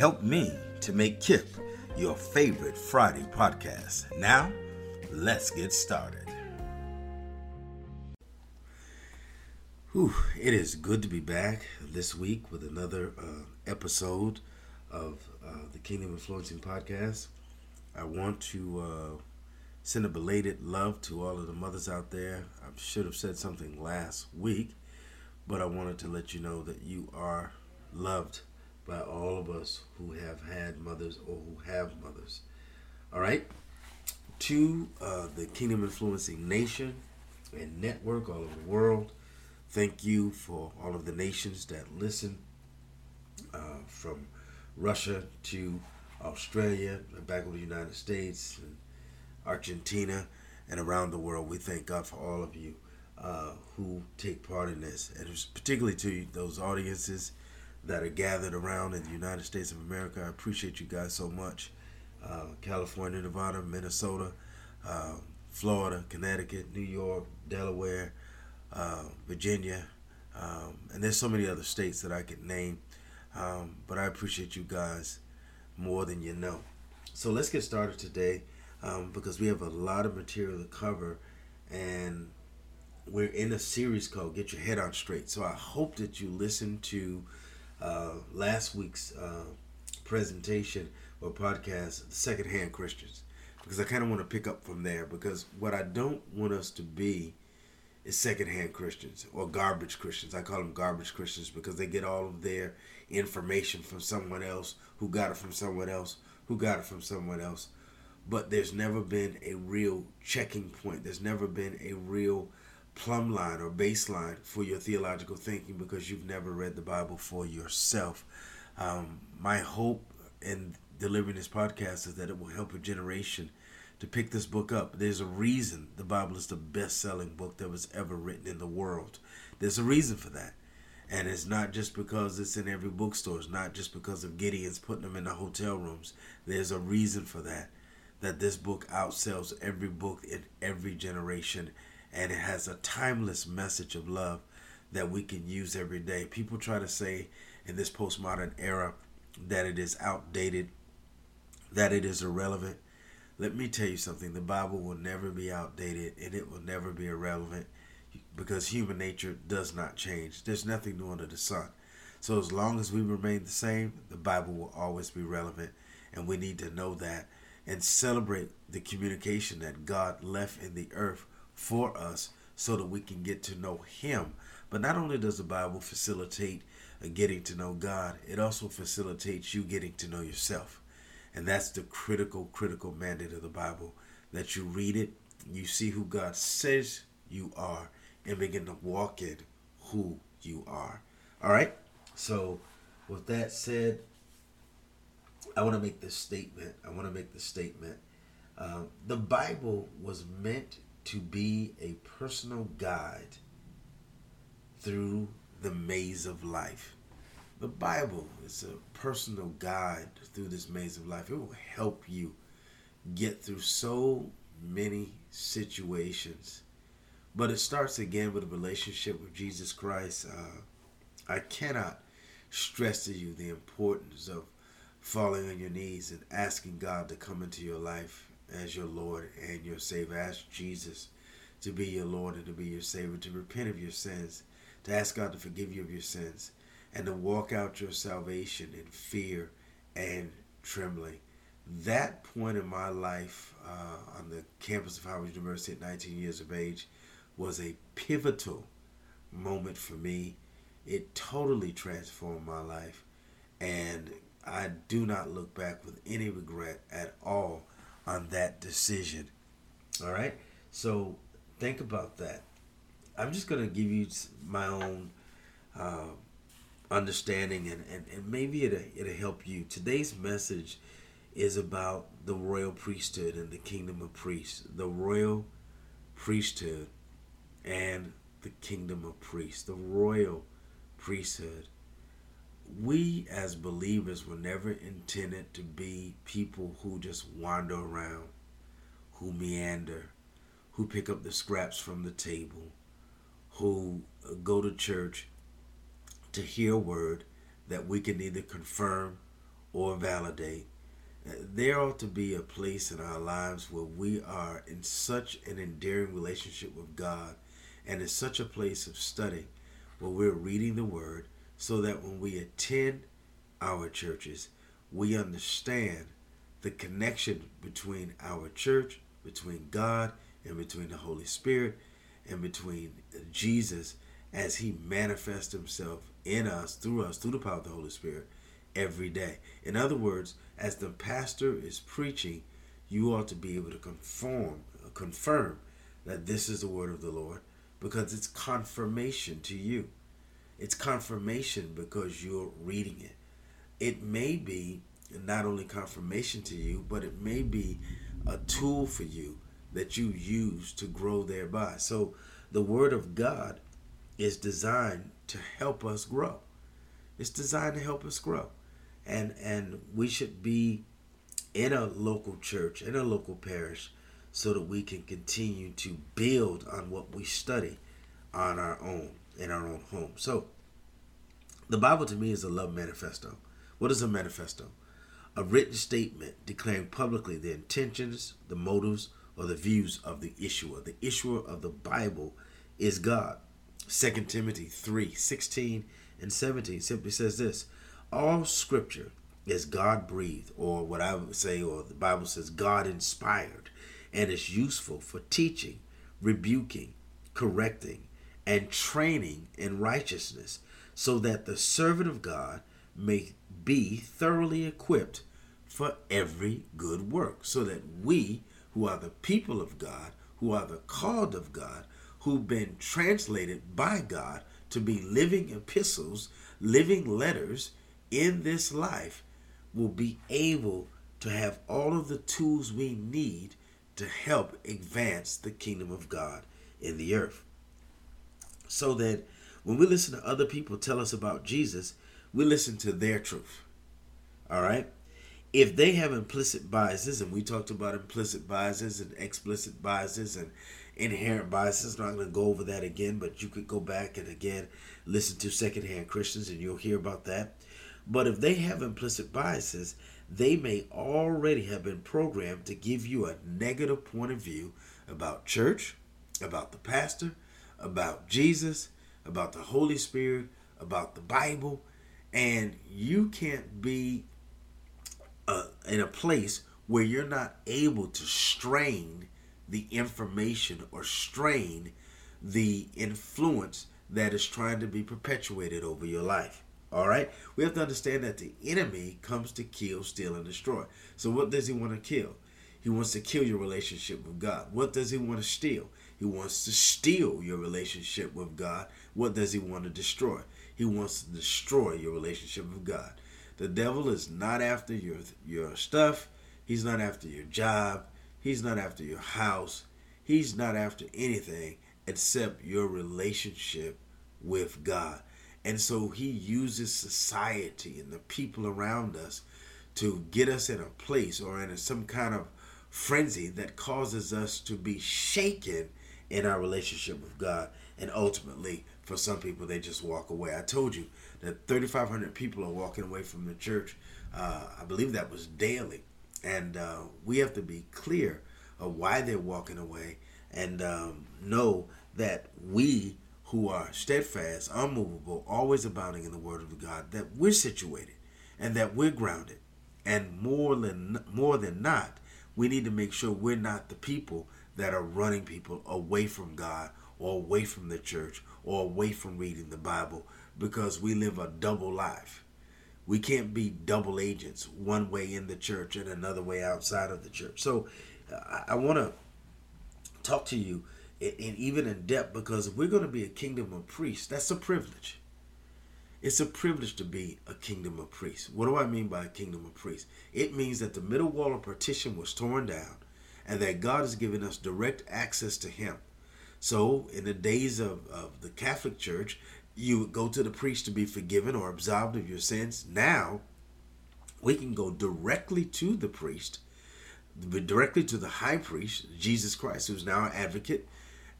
Help me to make KIP your favorite Friday podcast. Now, let's get started. Whew, it is good to be back this week with another uh, episode of uh, the Kingdom Influencing Podcast. I want to uh, send a belated love to all of the mothers out there. I should have said something last week, but I wanted to let you know that you are loved by all of us who have had mothers or who have mothers. All right? To uh, the Kingdom Influencing Nation and Network all over the world, thank you for all of the nations that listen uh, from Russia to Australia, back in the United States, and Argentina, and around the world. We thank God for all of you uh, who take part in this, and particularly to those audiences that are gathered around in the United States of America. I appreciate you guys so much. Uh, California, Nevada, Minnesota, uh, Florida, Connecticut, New York, Delaware, uh, Virginia, um, and there's so many other states that I could name. Um, but I appreciate you guys more than you know. So let's get started today um, because we have a lot of material to cover and we're in a series called Get Your Head On Straight. So I hope that you listen to uh, last week's uh, presentation or podcast, Secondhand Christians, because I kind of want to pick up from there because what I don't want us to be is secondhand Christians or garbage Christians. I call them garbage Christians because they get all of their information from someone else who got it from someone else who got it from someone else. But there's never been a real checking point. There's never been a real plumb line or baseline for your theological thinking because you've never read the Bible for yourself. Um, my hope in delivering this podcast is that it will help a generation to pick this book up. There's a reason the Bible is the best selling book that was ever written in the world. There's a reason for that. And it's not just because it's in every bookstore. It's not just because of Gideon's putting them in the hotel rooms. There's a reason for that. That this book outsells every book in every generation. And it has a timeless message of love that we can use every day. People try to say in this postmodern era that it is outdated, that it is irrelevant. Let me tell you something the Bible will never be outdated and it will never be irrelevant because human nature does not change. There's nothing new under the sun. So as long as we remain the same, the Bible will always be relevant, and we need to know that and celebrate the communication that God left in the earth for us so that we can get to know him. But not only does the Bible facilitate getting to know God, it also facilitates you getting to know yourself. And that's the critical, critical mandate of the Bible that you read it, you see who God says you are, and begin to walk in who you are. All right? So, with that said, I want to make this statement. I want to make this statement. Um, the Bible was meant to be a personal guide through the maze of life. The Bible is a personal guide through this maze of life. It will help you get through so many situations. But it starts again with a relationship with Jesus Christ. Uh, I cannot stress to you the importance of falling on your knees and asking God to come into your life as your Lord and your Savior. Ask Jesus to be your Lord and to be your Savior, to repent of your sins, to ask God to forgive you of your sins, and to walk out your salvation in fear and trembling. That point in my life uh, on the campus of Howard University at 19 years of age was a pivotal moment for me. It totally transformed my life, and I do not look back with any regret at all on that decision. All right? So think about that. I'm just going to give you my own uh, understanding and, and, and maybe it'll, it'll help you. Today's message is about the royal priesthood and the kingdom of priests. The royal priesthood and the kingdom of priests. The royal priesthood. We as believers were never intended to be people who just wander around, who meander, who pick up the scraps from the table, who go to church to hear a word that we can either confirm or validate. Uh, there ought to be a place in our lives where we are in such an endearing relationship with God and in such a place of study where we're reading the Word so that when we attend our churches, we understand the connection between our church, between God, and between the Holy Spirit, and between Jesus as He manifests Himself in us, through us, through the power of the Holy Spirit every day. In other words, as the pastor is preaching, you ought to be able to conform, confirm that this is the word of the Lord because it's confirmation to you. It's confirmation because you're reading it. It may be not only confirmation to you, but it may be a tool for you that you use to grow thereby. So the Word of God is designed to help us grow. It's designed to help us grow. And and we should be in a local church, in a local parish, so that we can continue to build on what we study on our own, in our own home. So the Bible to me is a love manifesto. What is a manifesto? A written statement declaring publicly the intentions, the motives, or the views of the issuer. The issuer of the Bible is God. 2 Timothy 3 16 and 17 simply says this All scripture is God breathed, or what I would say, or the Bible says God inspired, and is useful for teaching, rebuking, correcting, and training in righteousness, so that the servant of God may be thoroughly equipped for every good work, so that we, who are the people of God, who are the called of God, who've been translated by God to be living epistles, living letters in this life, will be able to have all of the tools we need to help advance the kingdom of God in the earth. So that when we listen to other people tell us about Jesus, we listen to their truth. All right? If they have implicit biases, and we talked about implicit biases and explicit biases and inherent biases. I'm not going to go over that again, but you could go back and again listen to secondhand Christians and you'll hear about that. But if they have implicit biases, they may already have been programmed to give you a negative point of view about church, about the pastor, about Jesus, about the Holy Spirit, about the Bible, and you can't be uh, in a place where you're not able to strain the information or strain the influence that is trying to be perpetuated over your life. All right? We have to understand that the enemy comes to kill, steal, and destroy. So, what does he want to kill? He wants to kill your relationship with God. What does he want to steal? He wants to steal your relationship with God. What does he want to destroy? He wants to destroy your relationship with God. The devil is not after your your stuff. He's not after your job. He's not after your house. He's not after anything except your relationship with God. And so he uses society and the people around us to get us in a place or in some kind of frenzy that causes us to be shaken in our relationship with God. And ultimately, for some people, they just walk away. I told you that 3,500 people are walking away from the church. Uh, I believe that was daily. And uh, we have to be clear of why they're walking away and um, know that we who are steadfast, unmovable, always abounding in the word of God, that we're situated and that we're grounded. And more than more than not, we need to make sure we're not the people that are running people away from God or away from the church or away from reading the Bible because we live a double life. We can't be double agents, one way in the church and another way outside of the church. So uh, I, I want to talk to you and even in depth because we're going to be a kingdom of priests. That's a privilege. It's a privilege to be a kingdom of priests. What do I mean by a kingdom of priests? It means that the middle wall of partition was torn down and that God has given us direct access to Him. So, in the days of, of the Catholic Church, you would go to the priest to be forgiven or absolved of your sins. Now, we can go directly to the priest, directly to the high priest, Jesus Christ, who's now our advocate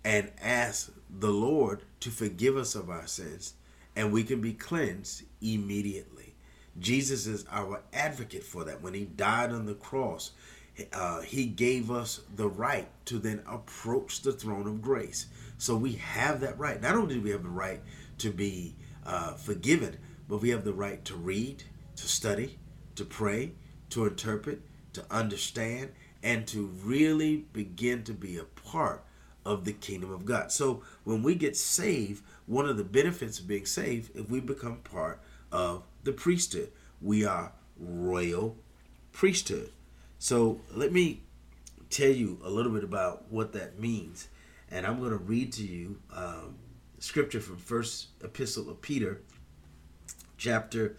and ask the Lord to forgive us of our sins, and we can be cleansed immediately. Jesus is our advocate for that. When he died on the cross, uh, he gave us the right to then approach the throne of grace. So we have that right. Not only do we have the right to be uh, forgiven, but we have the right to read, to study, to pray, to interpret, to understand, and to really begin to be a part of the kingdom of God. So when we get saved, one of the benefits of being saved, if we become part of the priesthood, we are royal priesthood. So let me tell you a little bit about what that means, and I'm going to read to you um, scripture from First Epistle of Peter, chapter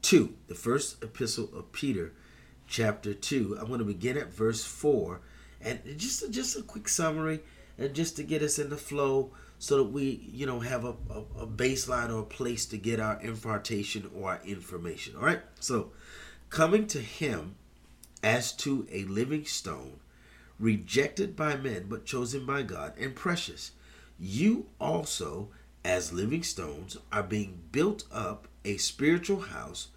two. The first epistle of Peter, chapter two. I'm going to begin at verse four, and just just a quick summary and just to get us in the flow so that we, you know, have a, a, a baseline or a place to get our impartation or our information. All right. So, coming to him as to a living stone, rejected by men, but chosen by God, and precious. You also, as living stones, are being built up a spiritual house,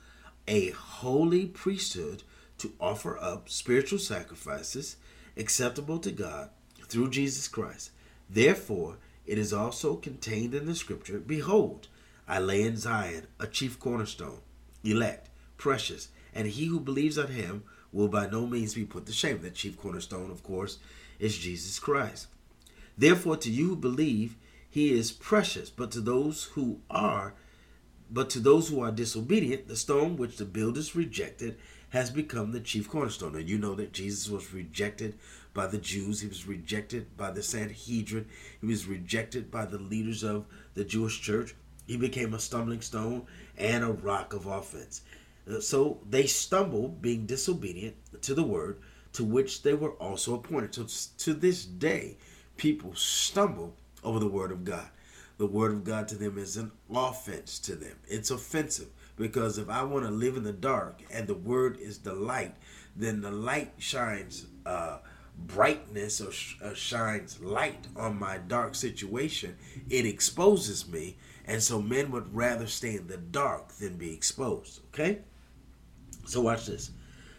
a holy priesthood to offer up spiritual sacrifices acceptable to God through Jesus Christ. Therefore, it is also contained in the scripture Behold, I lay in Zion a chief cornerstone, elect, precious, and he who believes on him will by no means be put to shame. The chief cornerstone, of course, is Jesus Christ. Therefore, to you who believe, he is precious, but to those who are but to those who are disobedient, the stone which the builders rejected has become the chief cornerstone. And you know that Jesus was rejected by the Jews, he was rejected by the Sanhedrin, he was rejected by the leaders of the Jewish church. He became a stumbling stone and a rock of offense. Uh, so they stumbled, being disobedient to the word to which they were also appointed. So to this day, people stumble over the word of God. The word of God to them is an offense to them. It's offensive because if I want to live in the dark and the word is the light, then the light shines uh, brightness or, sh- or shines light on my dark situation. It exposes me. And so men would rather stay in the dark than be exposed. Okay? So watch this.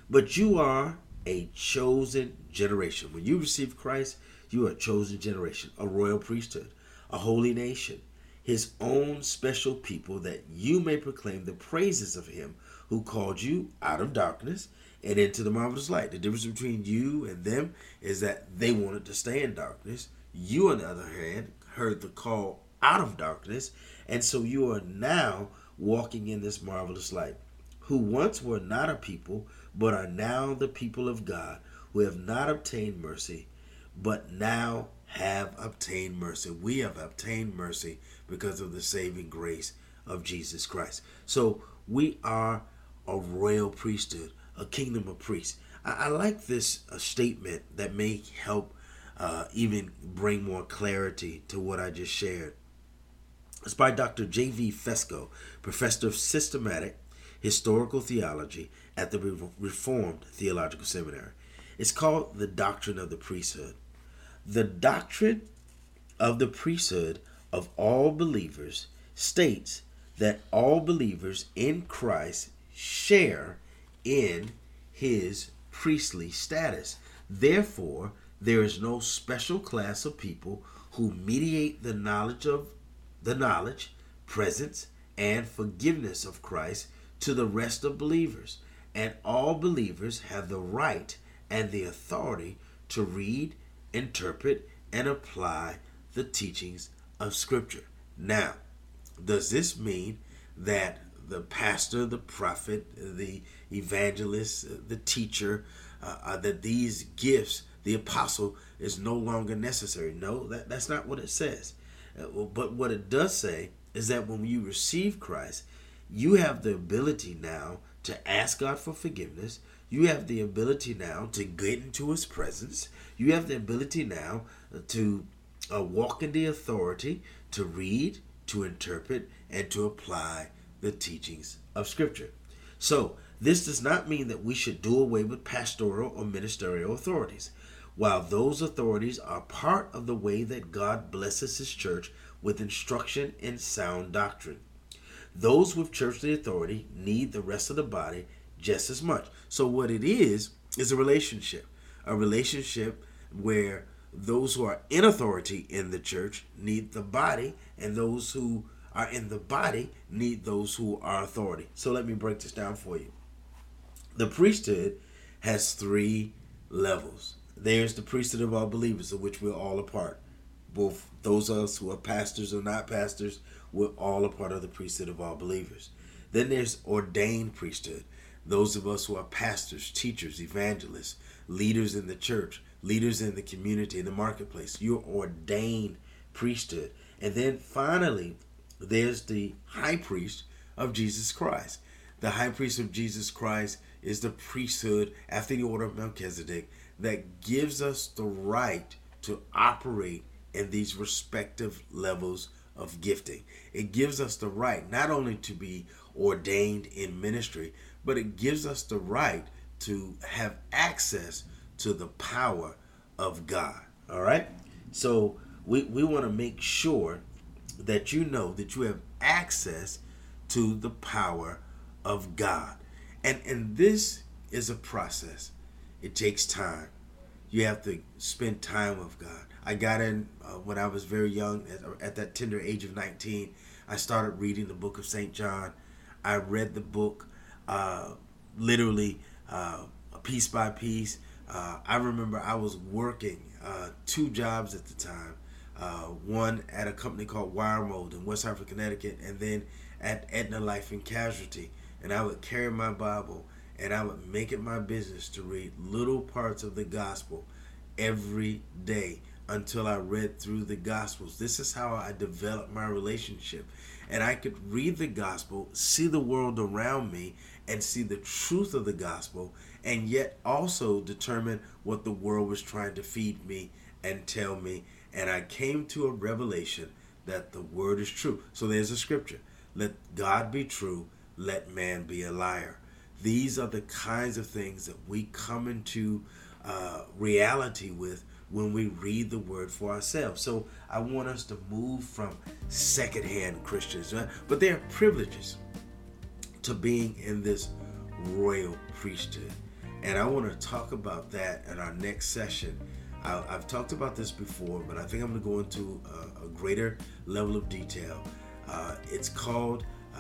But you are a chosen generation. When you receive Christ, you are a chosen generation, a royal priesthood, a holy nation his own special people, that you may proclaim the praises of him who called you out of darkness and into the marvelous light. The difference between you and them is that they wanted to stay in darkness. You, on the other hand, heard the call out of darkness, and so you are now walking in this marvelous light. Who once were not a people, but are now the people of God, who have not obtained mercy, but now have obtained mercy. We have obtained mercy because of the saving grace of Jesus Christ. So we are a royal priesthood, a kingdom of priests. I, I like this uh, statement that may help uh, even bring more clarity to what I just shared. It's by Dr. J.V. Fesko, professor of systematic historical theology at the Reformed Theological Seminary. It's called the doctrine of the priesthood. The doctrine of the priesthood of all believers states that all believers in Christ share in his priestly status. Therefore, there is no special class of people who mediate the knowledge of the knowledge, presence, and forgiveness of Christ to the rest of believers. And all believers have the right and the authority to read, interpret, and apply the teachings of Scripture. Now, does this mean that the pastor, the prophet, the evangelist, the teacher, uh, uh, that these gifts, the apostle, is no longer necessary? No, that, that's not what it says. Uh, but what it does say is that when you receive Christ, you have the ability now to ask God for forgiveness. You have the ability now to get into His presence. You have the ability now to uh, walk in the authority to read, to interpret, and to apply the teachings of Scripture. So, this does not mean that we should do away with pastoral or ministerial authorities. While those authorities are part of the way that God blesses His church with instruction in sound doctrine, those with churchly authority need the rest of the body just as much. So, what it is, is a relationship. A relationship where those who are in authority in the church need the body, and those who are in the body need those who are authority. So let me break this down for you. The priesthood has three levels. There's the priesthood of all believers, of which we're all a part. Both those of us who are pastors or not pastors, we're all a part of the priesthood of all believers. Then there's ordained priesthood. Those of us who are pastors, teachers, evangelists, leaders in the church, leaders in the community, in the marketplace. You're ordained priesthood. And then finally, there's the high priest of Jesus Christ. The high priest of Jesus Christ is the priesthood after the order of Melchizedek that gives us the right to operate in these respective levels of gifting. It gives us the right not only to be ordained in ministry, but it gives us the right to have access to the power of God. All right? So we, we want to make sure that you know that you have access to the power of God. And and this is a process. It takes time. You have to spend time with God. I got in uh, when I was very young, at, at, that tender age of 19. I started reading the book of St. John. I read the book uh, literally uh, piece by piece. Uh, I remember I was working uh, two jobs at the time. Uh, one at a company called Wiremold in West Hartford, Connecticut, and then at Aetna Life and Casualty. And I would carry my Bible and I would make it my business to read little parts of the gospel every day until I read through the gospels. This is how I developed my relationship. And I could read the gospel, see the world around me, and see the truth of the gospel, and yet also determine what the world was trying to feed me and tell me and I came to a revelation that the word is true. So there's a scripture let God be true, let man be a liar. These are the kinds of things that we come into uh, reality with when we read the word for ourselves. So I want us to move from secondhand Christians, right? but there are privileges to being in this royal priesthood. And I want to talk about that in our next session I, have talked about this before, but I think I'm going to go into a, a, greater level of detail. Uh, it's called uh,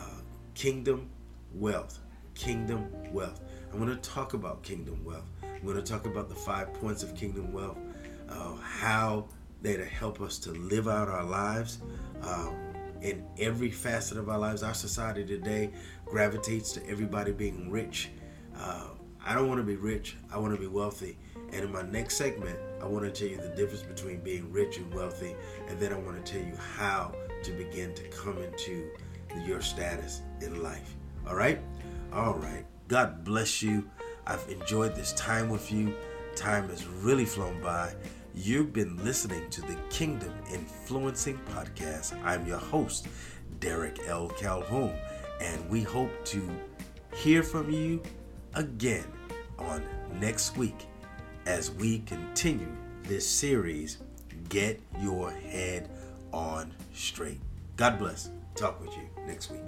Kingdom Wealth. Kingdom Wealth. I'm going to talk about Kingdom Wealth. I'm going to talk about the five points of Kingdom Wealth, uh, how they to help us to live out our lives um, in every facet of our lives. Our society today gravitates to everybody being rich. Uh, I don't want to be rich. I want to be wealthy. And in my next segment, I want to tell you the difference between being rich and wealthy, and then I want to tell you how to begin to come into your status in life. All right? All right. God bless you. I've enjoyed this time with you. Time has really flown by. You've been listening to the Kingdom Influencing Podcast. I'm your host, Derek L. Calhoun, and we hope to hear from you again on next week as we continue this series, Get Your Head on Straight. God bless. Talk with you next week.